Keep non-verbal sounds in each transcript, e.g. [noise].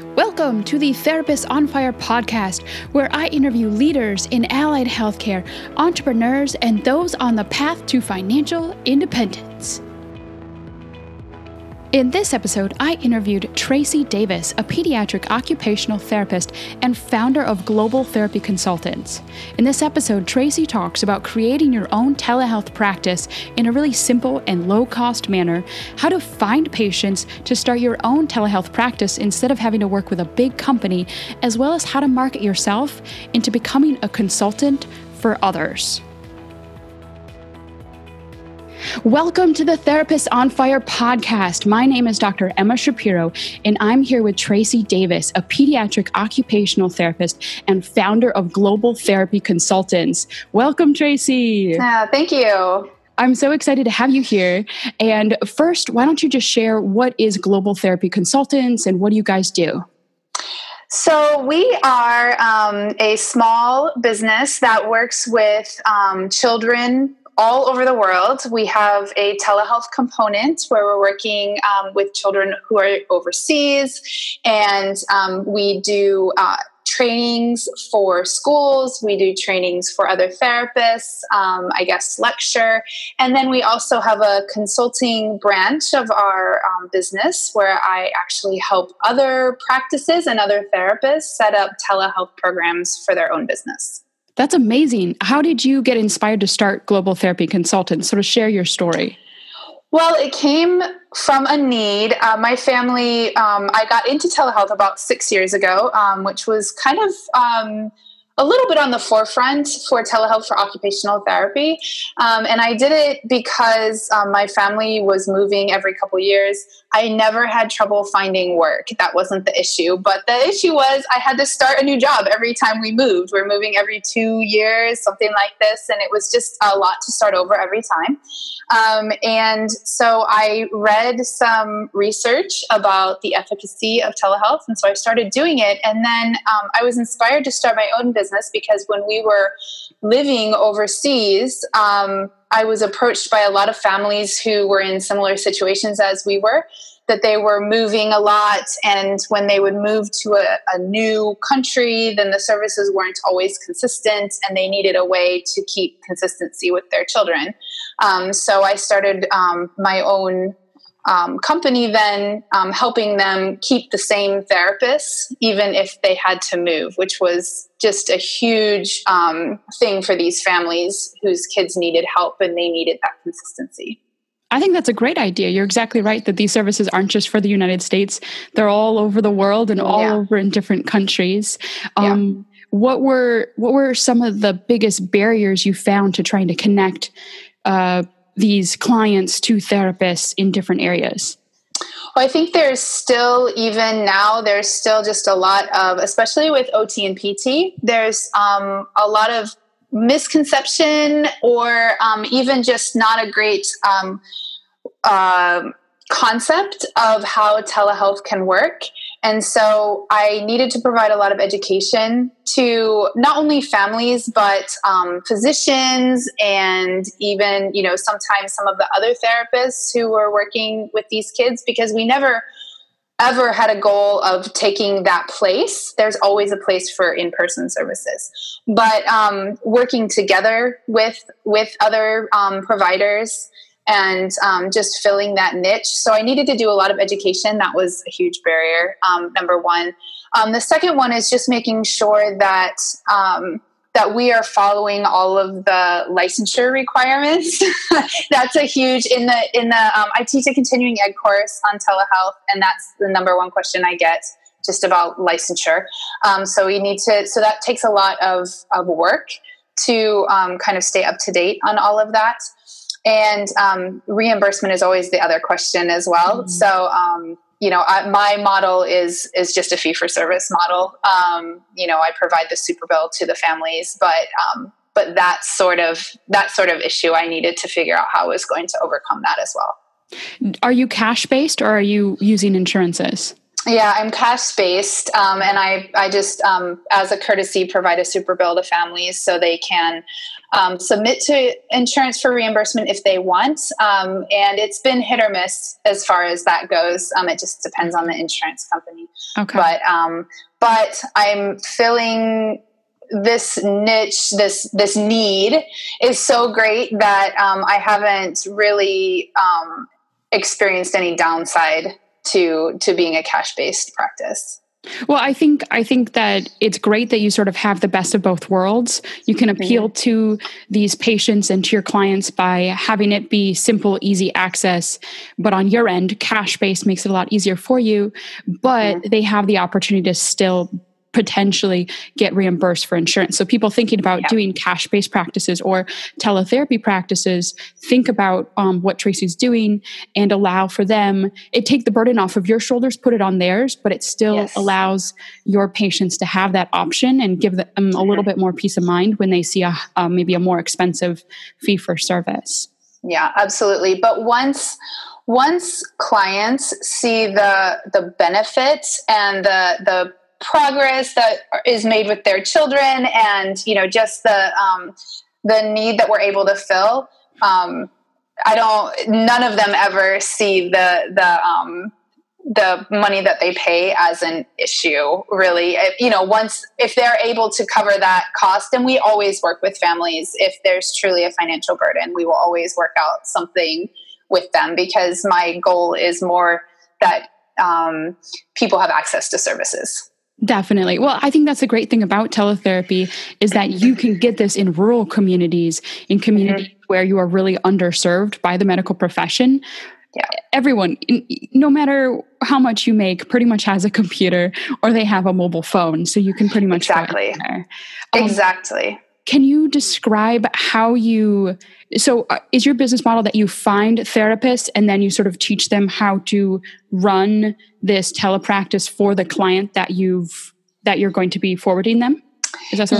Welcome to the Therapist on Fire podcast, where I interview leaders in allied healthcare, entrepreneurs, and those on the path to financial independence. In this episode, I interviewed Tracy Davis, a pediatric occupational therapist and founder of Global Therapy Consultants. In this episode, Tracy talks about creating your own telehealth practice in a really simple and low cost manner, how to find patients to start your own telehealth practice instead of having to work with a big company, as well as how to market yourself into becoming a consultant for others. Welcome to the Therapist on Fire podcast. My name is Dr. Emma Shapiro, and I'm here with Tracy Davis, a pediatric occupational therapist and founder of Global Therapy Consultants. Welcome, Tracy. Uh, thank you. I'm so excited to have you here. And first, why don't you just share what is Global Therapy Consultants and what do you guys do? So, we are um, a small business that works with um, children all over the world. We have a telehealth component where we're working um, with children who are overseas, and um, we do uh, trainings for schools. We do trainings for other therapists. Um, I guess lecture, and then we also have a consulting branch of our um, business where I actually help other practices and other therapists set up telehealth programs for their own business. That's amazing. How did you get inspired to start Global Therapy Consultants? Sort of share your story. Well, it came from a need. Uh, my family, um, I got into telehealth about six years ago, um, which was kind of. Um, a little bit on the forefront for telehealth for occupational therapy. Um, and I did it because um, my family was moving every couple years. I never had trouble finding work. That wasn't the issue. But the issue was I had to start a new job every time we moved. We're moving every two years, something like this. And it was just a lot to start over every time. Um, and so I read some research about the efficacy of telehealth. And so I started doing it. And then um, I was inspired to start my own business because when we were living overseas, um, I was approached by a lot of families who were in similar situations as we were, that they were moving a lot. And when they would move to a, a new country, then the services weren't always consistent and they needed a way to keep consistency with their children. Um, so I started um, my own um, company then um, helping them keep the same therapists even if they had to move which was just a huge um, thing for these families whose kids needed help and they needed that consistency I think that's a great idea. You're exactly right that these services aren't just for the United States. They're all over the world and all yeah. over in different countries. Um, yeah. What were what were some of the biggest barriers you found to trying to connect uh, these clients to therapists in different areas? Well, I think there's still, even now, there's still just a lot of, especially with OT and PT, there's um, a lot of misconception or um, even just not a great um, uh, concept of how telehealth can work. And so I needed to provide a lot of education to not only families, but um, physicians and even, you know, sometimes some of the other therapists who were working with these kids because we never ever had a goal of taking that place. There's always a place for in-person services, but um, working together with with other um, providers and um, just filling that niche. So I needed to do a lot of education. That was a huge barrier, um, number one. Um, the second one is just making sure that um, that we are following all of the licensure requirements. [laughs] that's a huge in the in the um, I teach a continuing ed course on telehealth, and that's the number one question I get just about licensure. Um, so we need to so that takes a lot of of work to kind of stay up to date on all of that and um, reimbursement is always the other question as well. Mm-hmm. So, um, you know, I, my model is is just a fee for service model. Um, you know, I provide the super bill to the families, but um, but that sort of that sort of issue, I needed to figure out how I was going to overcome that as well. Are you cash based or are you using insurances? Yeah, I'm cash based, um, and I I just um, as a courtesy provide a super bill to families so they can um, submit to insurance for reimbursement if they want. Um, and it's been hit or miss as far as that goes. Um, it just depends on the insurance company. Okay. But um, but I'm filling this niche, this this need is so great that I haven't really experienced any downside to to being a cash based practice well i think i think that it's great that you sort of have the best of both worlds. You can appeal to these patients and to your clients by having it be simple easy access. But on your end cash based makes it a lot easier for you but mm-hmm. they have the opportunity to still potentially get reimbursed for insurance. So people thinking about doing cash based practices or teletherapy practices, think about um, what Tracy's doing and allow for them. It take the burden off of your shoulders, put it on theirs, but it still yes. allows your patients to have that option and give them mm-hmm. a little bit more peace of mind when they see a uh, maybe a more expensive fee for service. Yeah, absolutely. But once once clients see the the benefits and the the progress that is made with their children and you know just the um, the need that we're able to fill. Um, i don't none of them ever see the the um, the money that they pay as an issue really. If, you know once if they're able to cover that cost and we always work with families if there's truly a financial burden we will always work out something with them because my goal is more that um, people have access to services Definitely. Well, I think that's a great thing about teletherapy is that you can get this in rural communities, in communities mm-hmm. where you are really underserved by the medical profession. Yeah. Everyone, no matter how much you make, pretty much has a computer or they have a mobile phone, so you can pretty much exactly. Um, exactly. Can you describe how you? So, uh, is your business model that you find therapists and then you sort of teach them how to run this telepractice for the client that you've that you're going to be forwarding them?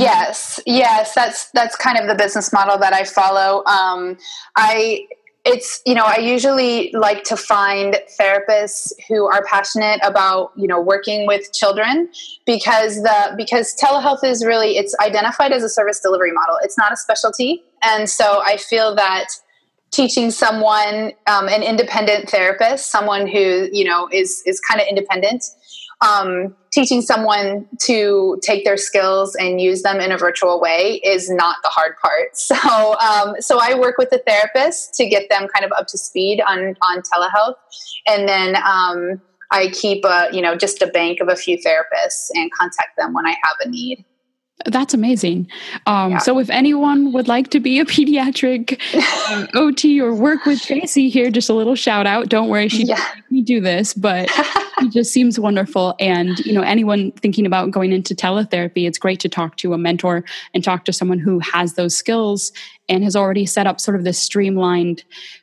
Yes, yes. That's that's kind of the business model that I follow. Um, I it's you know i usually like to find therapists who are passionate about you know working with children because the because telehealth is really it's identified as a service delivery model. It's not a specialty. And so i feel that teaching someone um, an independent therapist someone who you know is is kind of independent um, teaching someone to take their skills and use them in a virtual way is not the hard part. [laughs] So, um, so I work with a therapist to get them kind of up to speed on on telehealth, and then um, I keep a you know just a bank of a few therapists and contact them when I have a need. That's amazing. Um, yeah. So, if anyone would like to be a [laughs] pediatric [laughs] uh, OT or work with Tracy here, just a little shout out. Don't worry, she yeah. [laughs] me do this, but it just seems wonderful. And you know, anyone thinking about going into teletherapy, it's great to talk to a mentor and talk to someone who has those skills and has already set up sort of this streamlined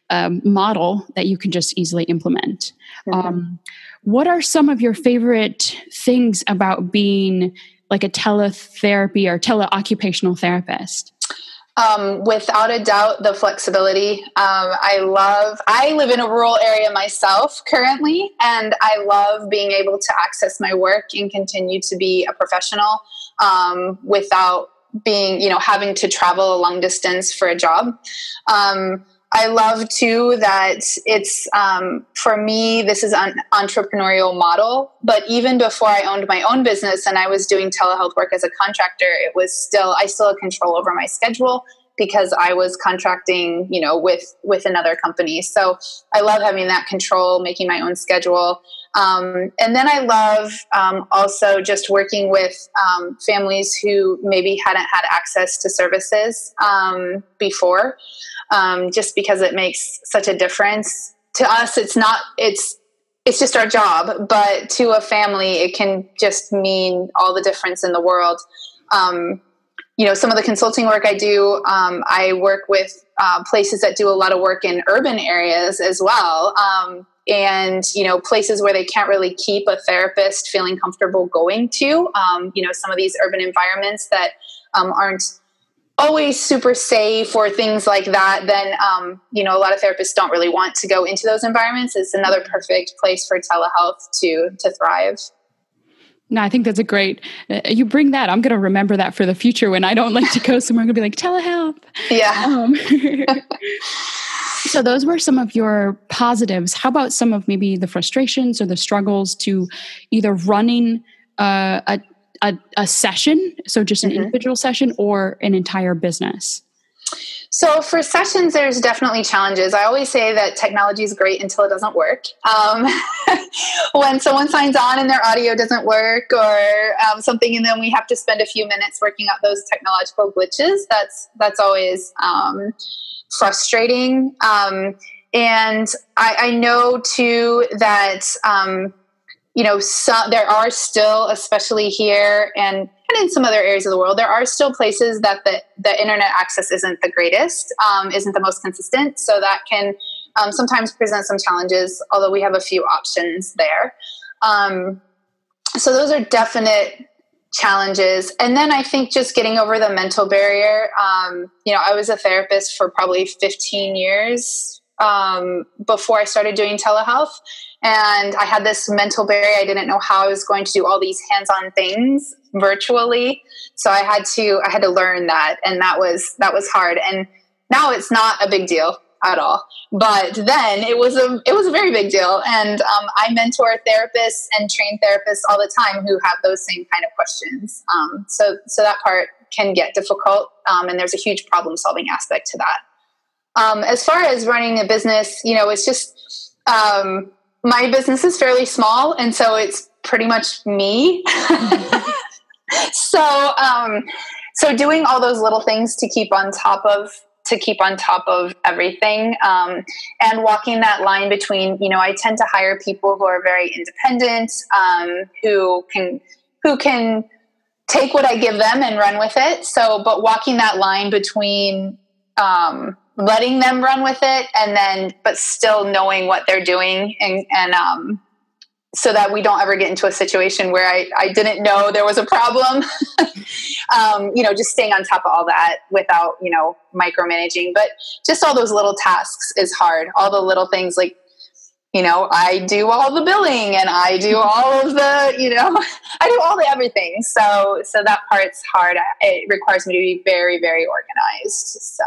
um, model that you can just easily implement. Mm-hmm. Um, what are some of your favorite things about being like a teletherapy or teleoccupational therapist? Um, without a doubt, the flexibility. Um, I love, I live in a rural area myself currently, and I love being able to access my work and continue to be a professional um, without being, you know, having to travel a long distance for a job. I love too that it's um, for me this is an entrepreneurial model. But even before I owned my own business and I was doing telehealth work as a contractor, it was still I still had control over my schedule because I was contracting, you know, with with another company. So I love having that control, making my own schedule. Um, and then I love um, also just working with um, families who maybe hadn't had access to services um, before um, just because it makes such a difference. To us, it's not, it's, it's just our job, but to a family, it can just mean all the difference in the world. Um, you know, some of the consulting work I do, I work with uh, places that do a lot of work in urban areas as well. Um, and you know places where they can't really keep a therapist feeling comfortable going to um, you know some of these urban environments that um, aren't always super safe or things like that, then um, you know a lot of therapists don't really want to go into those environments. It's another perfect place for telehealth to to thrive. No, I think that's a great. Uh, you bring that. I'm going to remember that for the future when I don't like to go somewhere. I'm going to be like telehealth. Yeah. [laughs] So those were some of your positives. How about some of maybe the frustrations or the struggles to either running uh, a, a, a session, so just an mm-hmm. individual session, or an entire business? So for sessions, there's definitely challenges. I always say that technology is great until it doesn't work. Um, [laughs] when someone signs on and their audio doesn't work or um, something, and then we have to spend a few minutes working out those technological glitches, that's that's always um, frustrating. Um, and I, I, know too that um, you know some, there are still, especially here and and in some other areas of the world, there are still places that the, the internet access isn't the greatest, um, isn't the most consistent. So that can um, sometimes present some challenges, although we have a few options there. Um, so those are definite challenges. And then I think just getting over the mental barrier. Um, you know, I was a therapist for probably 15 years um, before I started doing telehealth and I had this mental barrier. I didn't know how I was going to do all these hands-on things virtually. So I had to I had to learn that, and that was that was hard. And now it's not a big deal at all. But then it was a it was a very big deal. And um, I mentor therapists and train therapists all the time who have those same kind of questions. Um, so so that part can get difficult, um, and there's a huge problem solving aspect to that. Um, as far as running a business, you know, it's just um, my business is fairly small, and so it's pretty much me. [laughs] so, um, so doing all those little things to keep on top of to keep on top of everything um, and walking that line between you know i tend to hire people who are very independent um, who can who can take what i give them and run with it so but walking that line between um, letting them run with it and then but still knowing what they're doing and and um so that we don't ever get into a situation where I, I didn't know there was a problem. [laughs] um, you know, just staying on top of all that without, you know, micromanaging. But just all those little tasks is hard. All the little things like, you know, I do all the billing and I do all of the, you know, [laughs] I do all the everything. So, so that part's hard. It requires me to be very, very organized. So,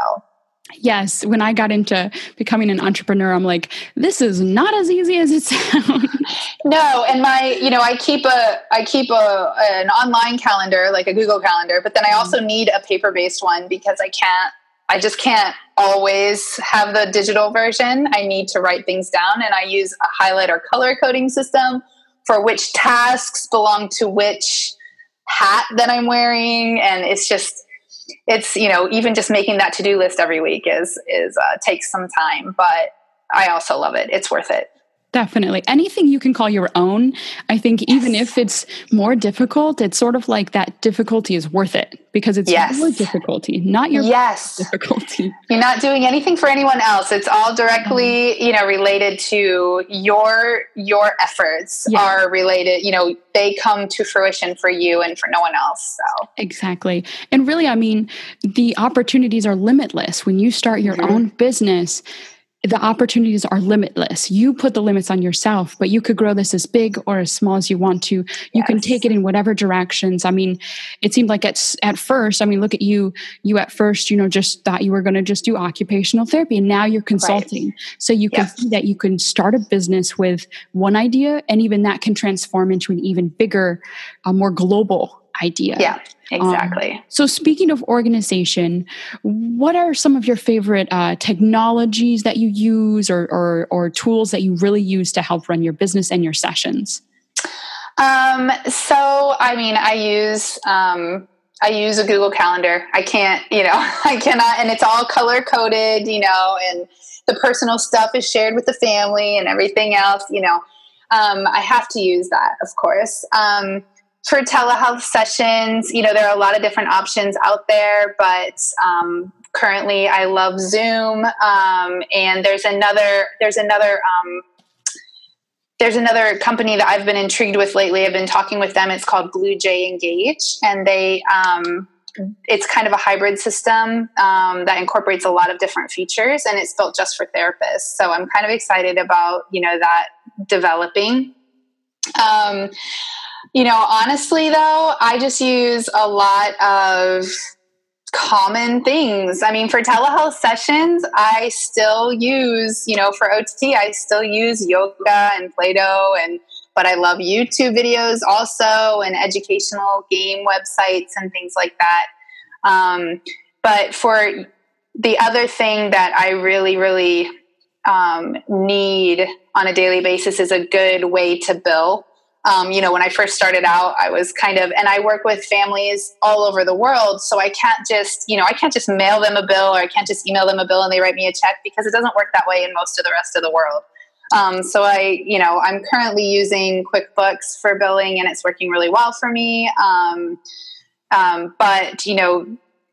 Yes, when I got into becoming an entrepreneur, I'm like, this is not as easy as it [laughs] sounds. No, and my, you know, I keep a I keep a an online calendar, like a Google calendar, but then I also mm-hmm. need a paper-based one because I can't I just can't always have the digital version. I need to write things down and I use a highlight or color coding system for which tasks belong to which hat that I'm wearing and it's just it's you know even just making that to-do list every week is is uh, takes some time but i also love it. It's worth it Definitely. Anything you can call your own, I think, yes. even if it's more difficult, it's sort of like that difficulty is worth it because it's yes. your difficulty, not your yes. difficulty. [laughs] You're not doing anything for anyone else. It's all directly, mm-hmm. you know, related to your your efforts yeah. are related, you know, they come to fruition for you and for no one else. So Exactly. And really, I mean, the opportunities are limitless. When you start your mm-hmm. own business, the opportunities are limitless. You put the limits on yourself, but you could grow this as big or as small as you want to. You yes. can take it in whatever directions. I mean, it seemed like at at first, I mean, look at you. You at first, you know, just thought you were going to just do occupational therapy, and now you're consulting. Right. So you can see that you can start a business with one idea, and even that can transform into an even bigger, uh, more global idea. Yeah. Exactly. Um, so, speaking of organization, what are some of your favorite uh, technologies that you use or, or, or, tools that you really use to help run your business and your sessions? Um, so, I mean, I use um, I use a Google Calendar. I can't, you know, [laughs] I cannot, and it's all color coded, you know, and the personal stuff is shared with the family and everything else, you know. Um, I have to use that, of course. Um, for telehealth sessions, you know, there are a lot of different options out there, but um, currently I love Zoom. Um, and there's another, there's another, um, there's another company that I've been intrigued with lately. I've been talking with them. It's called Blue Jay Engage, and they um, it's kind of a hybrid system um, that incorporates a lot of different features, and it's built just for therapists. So I'm kind of excited about you know that developing. Um, you know, honestly, though, I just use a lot of common things. I mean, for telehealth sessions, I still use, you know, for OT, I still use yoga and Play Doh and but I love YouTube videos also and educational game websites and things like that. Um, but for the other thing that I really, really um, need on a daily basis is a good way to bill. Um, you know, when I first started out, I was kind of, and I work with families all over the world. So I can't just, you know, I can't just mail them a bill or I can't just email them a bill and they write me a check because it doesn't work that way in most of the rest of the world. Um, so I, you know, I'm currently using QuickBooks for billing and it's working really well for me. Um, um, but, you know,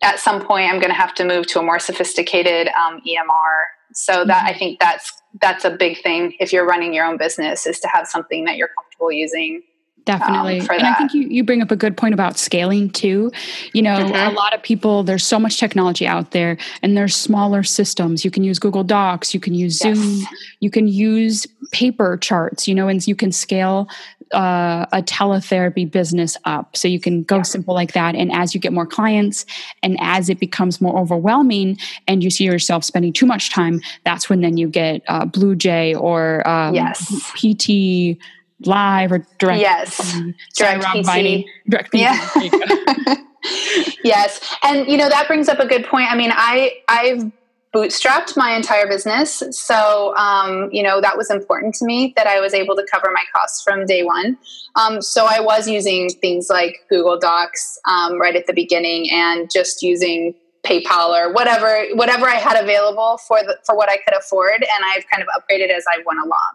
at some point I'm going to have to move to a more sophisticated um, EMR. So that I mm-hmm. think that's that's a big thing if you're running your own business is to have something that you're comfortable using Definitely. Um, and I think you, you bring up a good point about scaling too. You know, mm-hmm. a lot of people, there's so much technology out there and there's smaller systems. You can use Google Docs, you can use yes. Zoom, you can use paper charts, you know, and you can scale uh, a teletherapy business up. So you can go yeah. simple like that. And as you get more clients and as it becomes more overwhelming and you see yourself spending too much time, that's when then you get uh, BlueJay or um, yes. PT live or direct? Yes, um, direct PC. direct PC. Yeah. [laughs] yes, and you know that brings up a good point. I mean, I I've bootstrapped my entire business, so um, you know that was important to me that I was able to cover my costs from day one. Um, so I was using things like Google Docs um, right at the beginning, and just using PayPal or whatever whatever I had available for the for what I could afford, and I've kind of upgraded as I went along.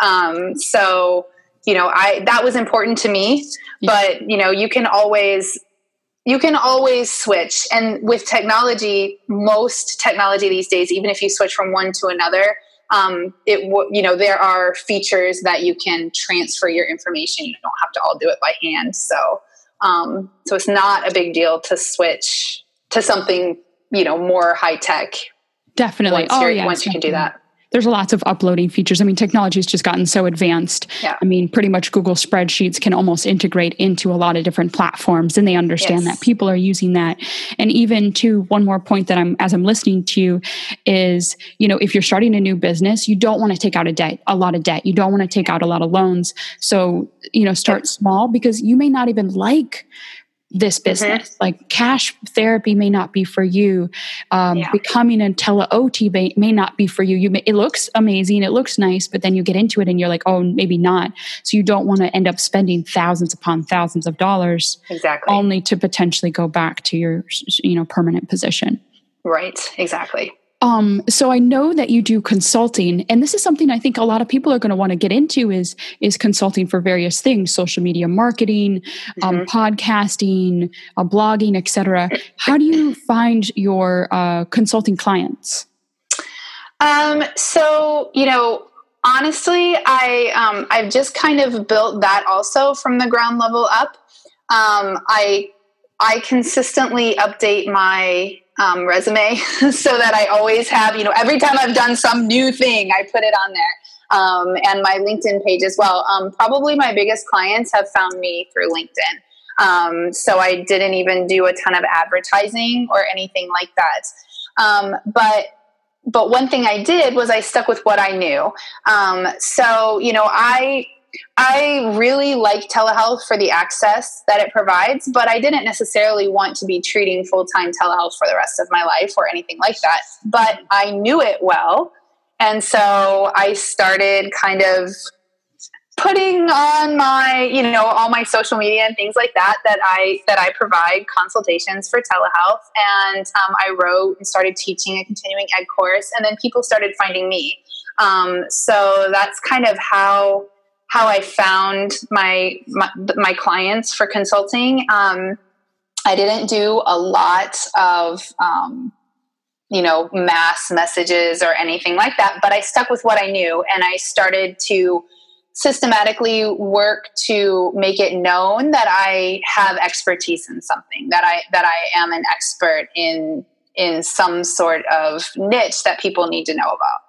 Um, so you know i that was important to me but you know you can always you can always switch. And with technology most technology these days even if you switch from one to another um, it you know there are features that you can transfer your information. You don't have to all do it by hand. So um, so it's not a big deal to switch to something you know more high tech. Definitely. Once, oh, yes, once you can do that there's lots of uploading features. I mean, technology has just gotten so advanced. Yeah. I mean, pretty much Google Spreadsheets can almost integrate into a lot of different platforms, and they understand yes. that people are using that. And even to one more point that I'm as I'm listening to you is, you know, if you're starting a new business, you don't want to take out a debt, a lot of debt. You don't want to take out a lot of loans. So, you know, start small because you may not even like this mm-hmm. business. Mm-hmm. Like cash therapy may not be for you. Um, yeah. Becoming a tele OT may, may, not be for you. You may, it looks amazing, it looks nice, but then you get into it and you're like, oh, maybe not. So you don't want to end up spending thousands upon thousands of dollars, exactly, only to potentially go back to your you know permanent position. Right. Exactly. Um, so I know that you do consulting, and this is something I think a lot of people are going to want to get into is is consulting for various things: social media marketing, um, mm-hmm. um, podcasting, uh, blogging, etc. How do you find your uh, consulting clients? Um, so you know, honestly, I um, I've just kind of built that also from the ground level up. Um, I I consistently update my um, resume [laughs] so that I always have, you know, every time I've done some new thing, I put it on there. Um, and my LinkedIn page as well. Um, probably my biggest clients have found me through LinkedIn. Um, so I didn't even do a ton of advertising or anything like that. Um, but but one thing I did was I stuck with what I knew. Um, so you know, I I really like telehealth for the access that it provides, but I didn't necessarily want to be treating full time telehealth for the rest of my life or anything like that. But I knew it well. And so I started kind of putting on my you know all my social media and things like that that i that i provide consultations for telehealth and um, i wrote and started teaching a continuing ed course and then people started finding me um, so that's kind of how how I found my my, my clients for consulting. Um, I didn't do a lot of um, you know mass messages or anything like that, but I stuck with what I knew and I started to systematically work to make it known that I have expertise in something that I that I am an expert in in some sort of niche that people need to know about.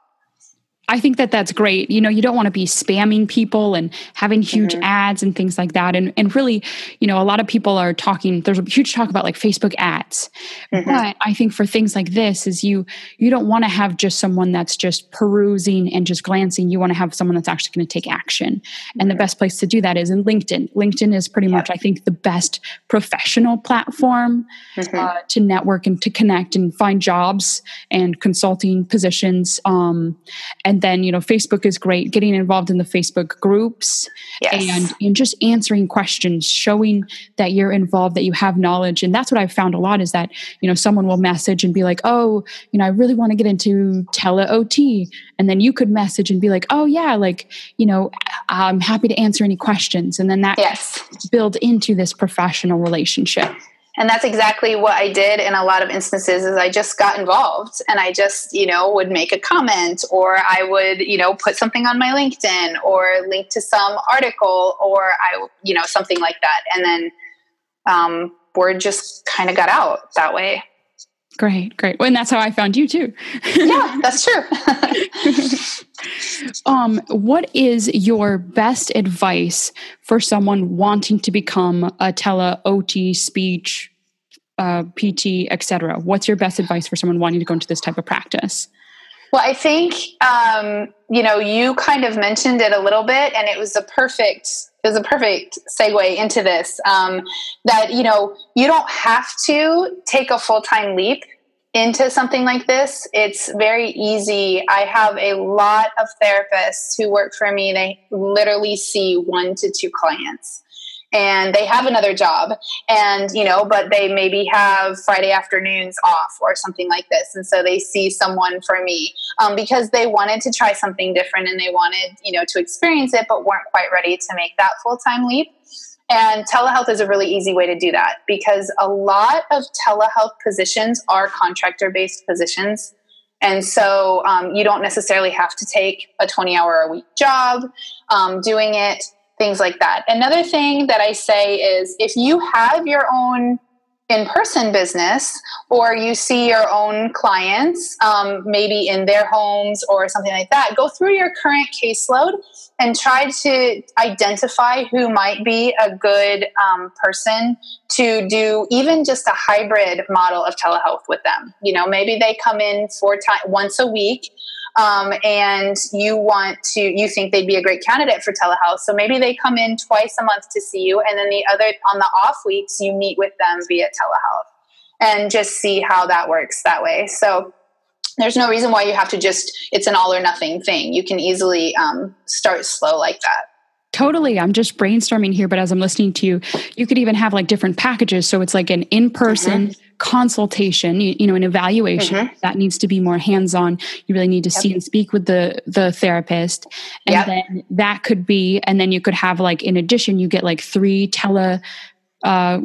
I think that that's great. You know, you don't want to be spamming people and having huge mm-hmm. ads and things like that. And and really, you know, a lot of people are talking. There's a huge talk about like Facebook ads, mm-hmm. but I think for things like this, is you you don't want to have just someone that's just perusing and just glancing. You want to have someone that's actually going to take action. Mm-hmm. And the best place to do that is in LinkedIn. LinkedIn is pretty much, I think, the best professional platform mm-hmm. uh, to network and to connect and find jobs and consulting positions. Um, and and then you know facebook is great getting involved in the facebook groups yes. and and just answering questions showing that you're involved that you have knowledge and that's what i've found a lot is that you know someone will message and be like oh you know i really want to get into tele ot and then you could message and be like oh yeah like you know i'm happy to answer any questions and then that yes. build into this professional relationship and that's exactly what i did in a lot of instances is i just got involved and i just you know would make a comment or i would you know put something on my linkedin or link to some article or i you know something like that. And then um, word just kind of got out that way great great well, and that's how i found you too yeah that's true [laughs] um, what is your best advice for someone wanting to become a tele OT speech uh, PT, etc.? What's your best advice for someone wanting to go into this type of practice? Well, I think um, you know you kind of mentioned it a little bit, and it was a perfect was a perfect segue into this. Um, that you know you don't have to take a full time leap into something like this, it's very easy. I have a lot of therapists who work for me. They literally see one to two clients and they have another job and you know but they maybe have friday afternoons off or something like this and so they see someone for me um, because they wanted to try something different and they wanted you know to experience it but weren't quite ready to make that full-time leap and telehealth is a really easy way to do that because a lot of telehealth positions are contractor based positions. And so um, you don't necessarily have to take a 20 hour a week job um, doing it, things like that. Another thing that I say is if you have your own in person business or you see your own clients, um, maybe in their homes or something like that, go through your current caseload and try to identify who might be a good um, person to do even just a hybrid model of telehealth with them. You know, maybe they come in four times once a week um, and you want to you think they'd be a great candidate for telehealth so maybe they come in twice a month to see you and then the other on the off weeks you meet with them via telehealth and just see how that works that way so there's no reason why you have to just it's an all or nothing thing you can easily um, start slow like that Totally. I'm just brainstorming here, but as I'm listening to you, you could even have like different packages. So it's like an in person mm-hmm. Consultation, you, you, know, an evaluation mm-hmm. that needs to be more hands on. You really need to yep. see and speak with the, the therapist. And yep. then that could be, and then you could have like, in addition, you get like three tele, uh,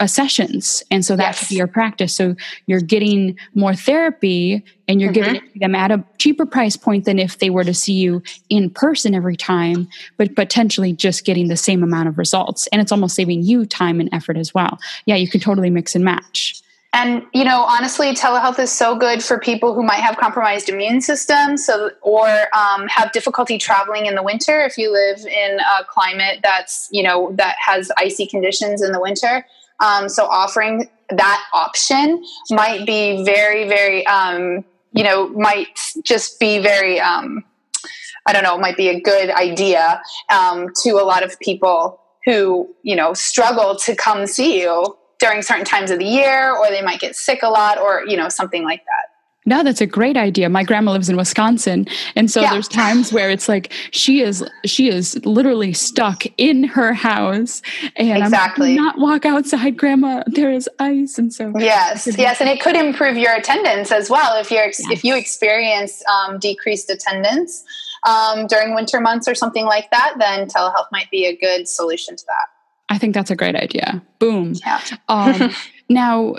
uh, sessions and so that yes. could be your practice so you're getting more therapy and you're mm-hmm. giving them at a cheaper price point than if they were to see you in person every time but potentially just getting the same amount of results and it's almost saving you time and effort as well yeah you can totally mix and match and you know, honestly, telehealth is so good for people who might have compromised immune systems, so or um, have difficulty traveling in the winter. If you live in a climate that's you know that has icy conditions in the winter, um, so offering that option might be very, very, um, you know, might just be very, um, I don't know, might be a good idea um, to a lot of people who, you know, struggle to come see you during certain times of the year, or they might get sick a lot, or, you know, something like that. No, that's a great idea. My grandma lives in Wisconsin, and so yeah. there's times where it's like she is she is literally stuck in her house, and exactly. I'm not walk outside, Grandma. There is ice, and so yes, [laughs] yes, and it could improve your attendance as well if you're yes. if you experience um, decreased attendance um, during winter months or something like that. Then telehealth might be a good solution to that. I think that's a great idea. Boom. Yeah. um, [laughs] now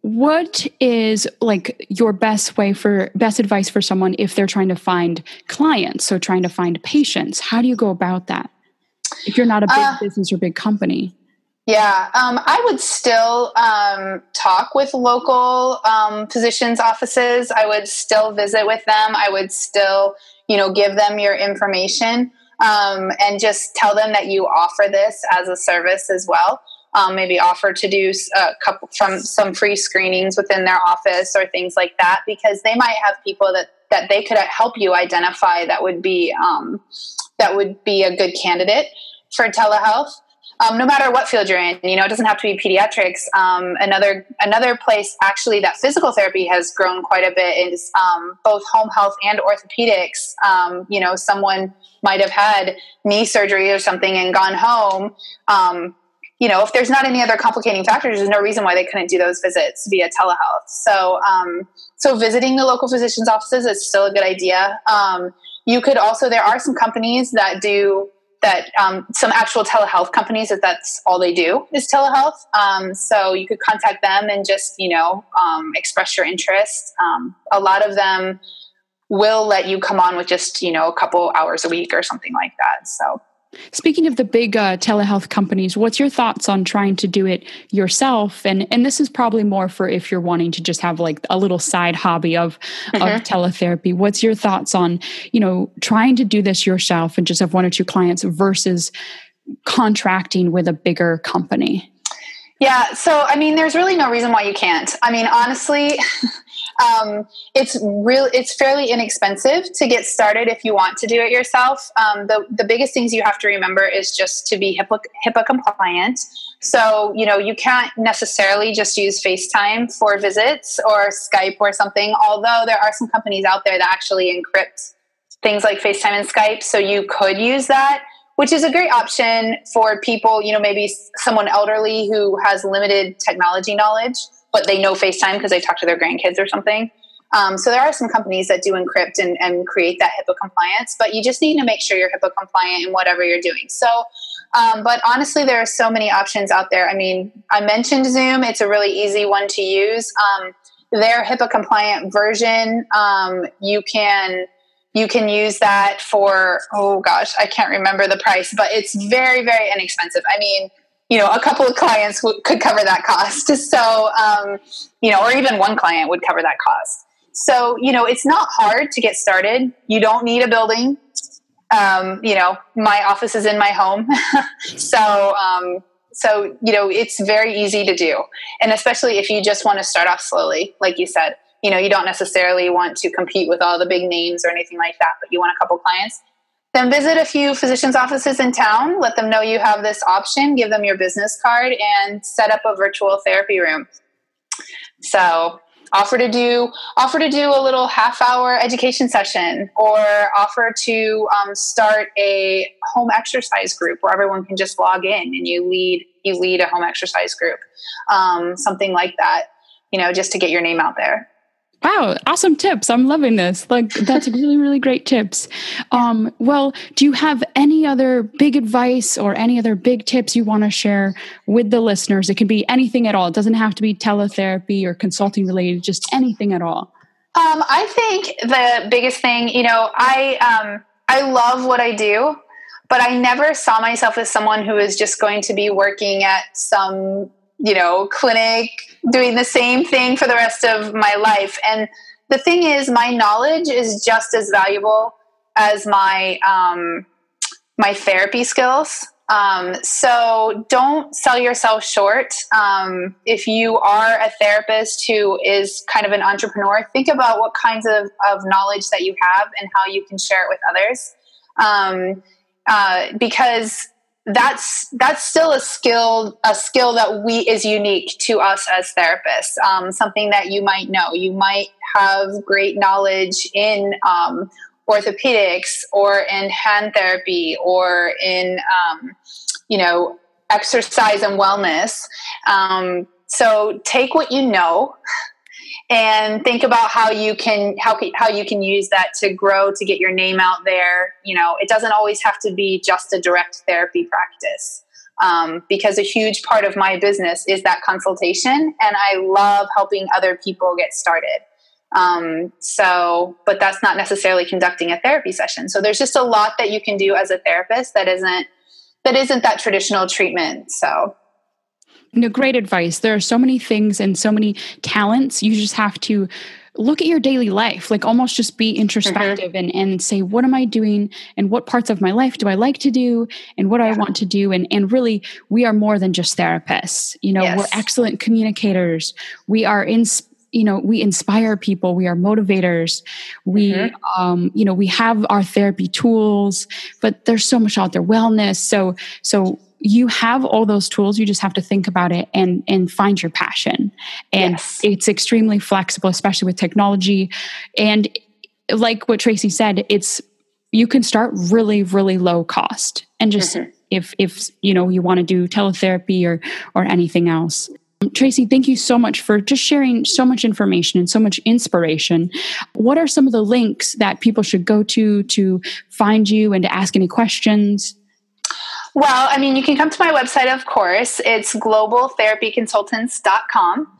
what is like your best way for best advice for someone if they're trying to find clients so trying to find patients? How do you go about that? If you're not a big uh, business or big company. Yeah. Um, i would still um, talk with local um, physicians offices. I would still visit with them. I would still you know give them your information um, and just tell them that you offer this as a service as well um, maybe offer to do a couple from some free screenings within their office or things like that because they might have people that that they could help you identify that would be um, that would be a good candidate for telehealth. Um, no matter what field you're in, you know, it doesn't have to be pediatrics. Um, another another place actually that physical therapy has grown quite a bit is um, both home health and orthopedics. Um, you know, someone might have had knee surgery or something and gone home um, you know, if there's not any other complicating factors, there's no reason why they couldn't do those visits via telehealth. So, um, so visiting the local physician's offices is still a good idea. You could also, there are some companies that do that, um, some actual telehealth companies that that's all they do is telehealth. Um, so you could contact them and just, you know, um, express your interest. Um, a lot of them will let you come on with just, you know, a couple hours a week or something like that. So, Speaking of the big uh, telehealth companies, what's your thoughts on trying to do it yourself? And and this is probably more for if you're wanting to just have like a little side hobby of mm-hmm. of teletherapy. What's your thoughts on you know trying to do this yourself and just have one or two clients versus contracting with a bigger company? Yeah, so I mean, there's really no reason why you can't. I mean, honestly, [laughs] um, it's real. It's fairly inexpensive to get started if you want to do it yourself. Um, the the biggest things you have to remember is just to be HIPAA, HIPAA compliant. So you know you can't necessarily just use FaceTime for visits or Skype or something. Although there are some companies out there that actually encrypt things like FaceTime and Skype, so you could use that which is a great option for people, you know, maybe someone elderly who has limited technology knowledge, but they know FaceTime because they talk to their grandkids or something. Um, so there are some companies that do encrypt and, and, create that HIPAA compliance, but you just need to make sure you're HIPAA compliant in whatever you're doing. So, um, but honestly, there are so many options out there. I mean, I mentioned Zoom; it's a really easy one to use. Um, their HIPAA compliant version, um, you can you can use that for oh gosh i can't remember the price but it's very very inexpensive i mean you know a couple of clients w- could cover that cost. [laughs] So um, you know or even one client would cover that cost. So you know it's not hard to get started. You don't need a building. Um, you know my office is in my home. [laughs] So um, so you know it's very easy to do. And especially if you just want to start off slowly like you said. You know you don't necessarily want to compete with all the big names or anything like that but you want a couple clients then visit a few physicians offices in town. Let them know you have this option. Give them your business card and set up a virtual therapy room. So offer to do offer to do a little half hour education session or offer to um, start a home exercise group where everyone can just log in and you lead you lead a home exercise group. Um, something like that you know just to get your name out there Wow, awesome tips. I'm loving this. Like that's really really great tips. Um well, do you have any other big advice or any other big tips you want to share with the listeners? It can be anything at all. It doesn't have to be teletherapy or consulting related, just anything at all. Um I think the biggest thing, you know, I um I love what I do, but I never saw myself as someone who is just going to be working at some you know, clinic, doing the same thing for the rest of my life. And the thing is, my knowledge is just as valuable as my um, my therapy skills. Um, so don't sell yourself short. Um, if you are a therapist who is kind of an entrepreneur, think about what kinds of, of knowledge that you have and how you can share it with others. Um, uh, because that's that's still a skill a skill that we is unique to us as therapists. Um, something that you might know. You might have great knowledge in um, orthopedics or in hand therapy or in um, you know exercise and wellness. Um, so take what you know and think about how you can how, how you can use that to grow to get your name out there you know it doesn't always have to be just a direct therapy practice um, because a huge part of my business is that consultation, and I love helping other people get started. Um, so, but that's not necessarily conducting a therapy session. So there's just a lot that you can do as a therapist that isn't that isn't that traditional treatment. So know, great advice. There are so many things and so many talents. You just have to look at your daily life, like almost just be introspective mm-hmm. and, and say, what am I doing? And what parts of my life do I like to do? And what do yeah. I want to do? And, and really, we are more than just therapists. You know, yes. we're excellent communicators. We are in, you know, we inspire people. We are motivators. We, mm-hmm. um, you know, we have our therapy tools, but there's so much out there, wellness. So, so you have all those tools you just have to think about it and and find your passion and yes. it's extremely flexible especially with technology and like what tracy said it's you can start really really low cost and just mm-hmm. if if you know you want to do teletherapy or or anything else Tracy, thank you so much for just sharing so much information and so much inspiration. What are some of the links that people should go to to find you and to ask any questions? Well, I mean, you can come to my website, of course. It's globaltherapyconsultants.com.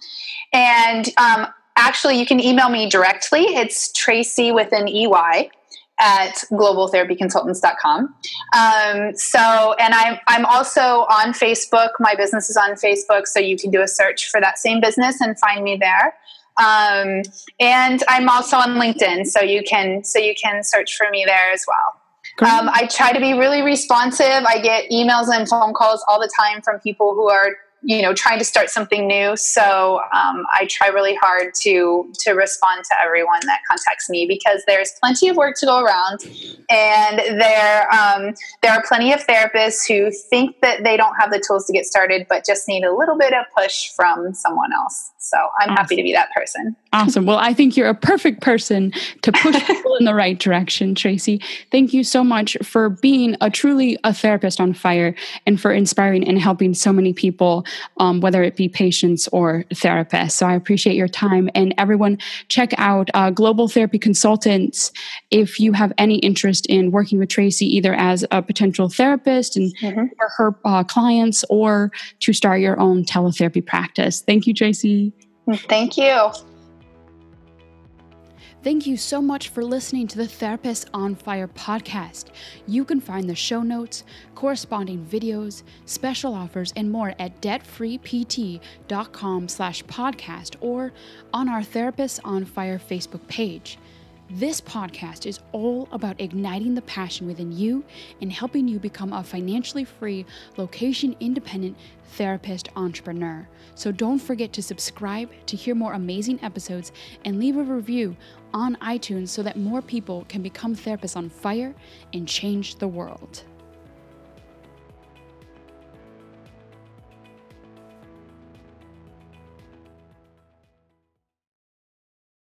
And um, actually, you can email me directly. It's Tracey with an EY at globaltherapyconsultants.com. Um, so, and I'm, I'm also on Facebook. My business is on Facebook, so you can do a search for that same business and find me there. Um, and I'm also on LinkedIn, so you can so you can search for me there as well. Um, I try to be really responsive. I get emails and phone calls all the time from people who are you know trying to start something new. So um, i try really hard to to respond to everyone that contacts me because there's plenty of work to go around. And there um, there are plenty of therapists who think that they don't have the tools to get started but just need a little bit of push from someone else so I'm awesome. happy to be that person. Awesome. Well, I think you're a perfect person to push [laughs] people in the right direction, Tracey. Thank you so much for being a truly a therapist on fire and for inspiring and helping so many people, um, whether it be patients or therapists. So I appreciate your time. And everyone, check out uh, Global Therapy Consultants if you have any interest in working with Tracey, either as a potential therapist and mm-hmm. her uh, clients or to start your own teletherapy practice. Thank you, Tracey. Thank you. Thank you so much for listening to the Therapist on Fire podcast. You can find the show notes, corresponding videos, special offers, and more at debtfreept.com slash podcast or on our Therapist on Fire Facebook page. This podcast is all about igniting the passion within you and helping you become a financially free, location independent therapist entrepreneur. So don't forget to subscribe to hear more amazing episodes and leave a review on iTunes so that more people can become therapists on fire and change the world.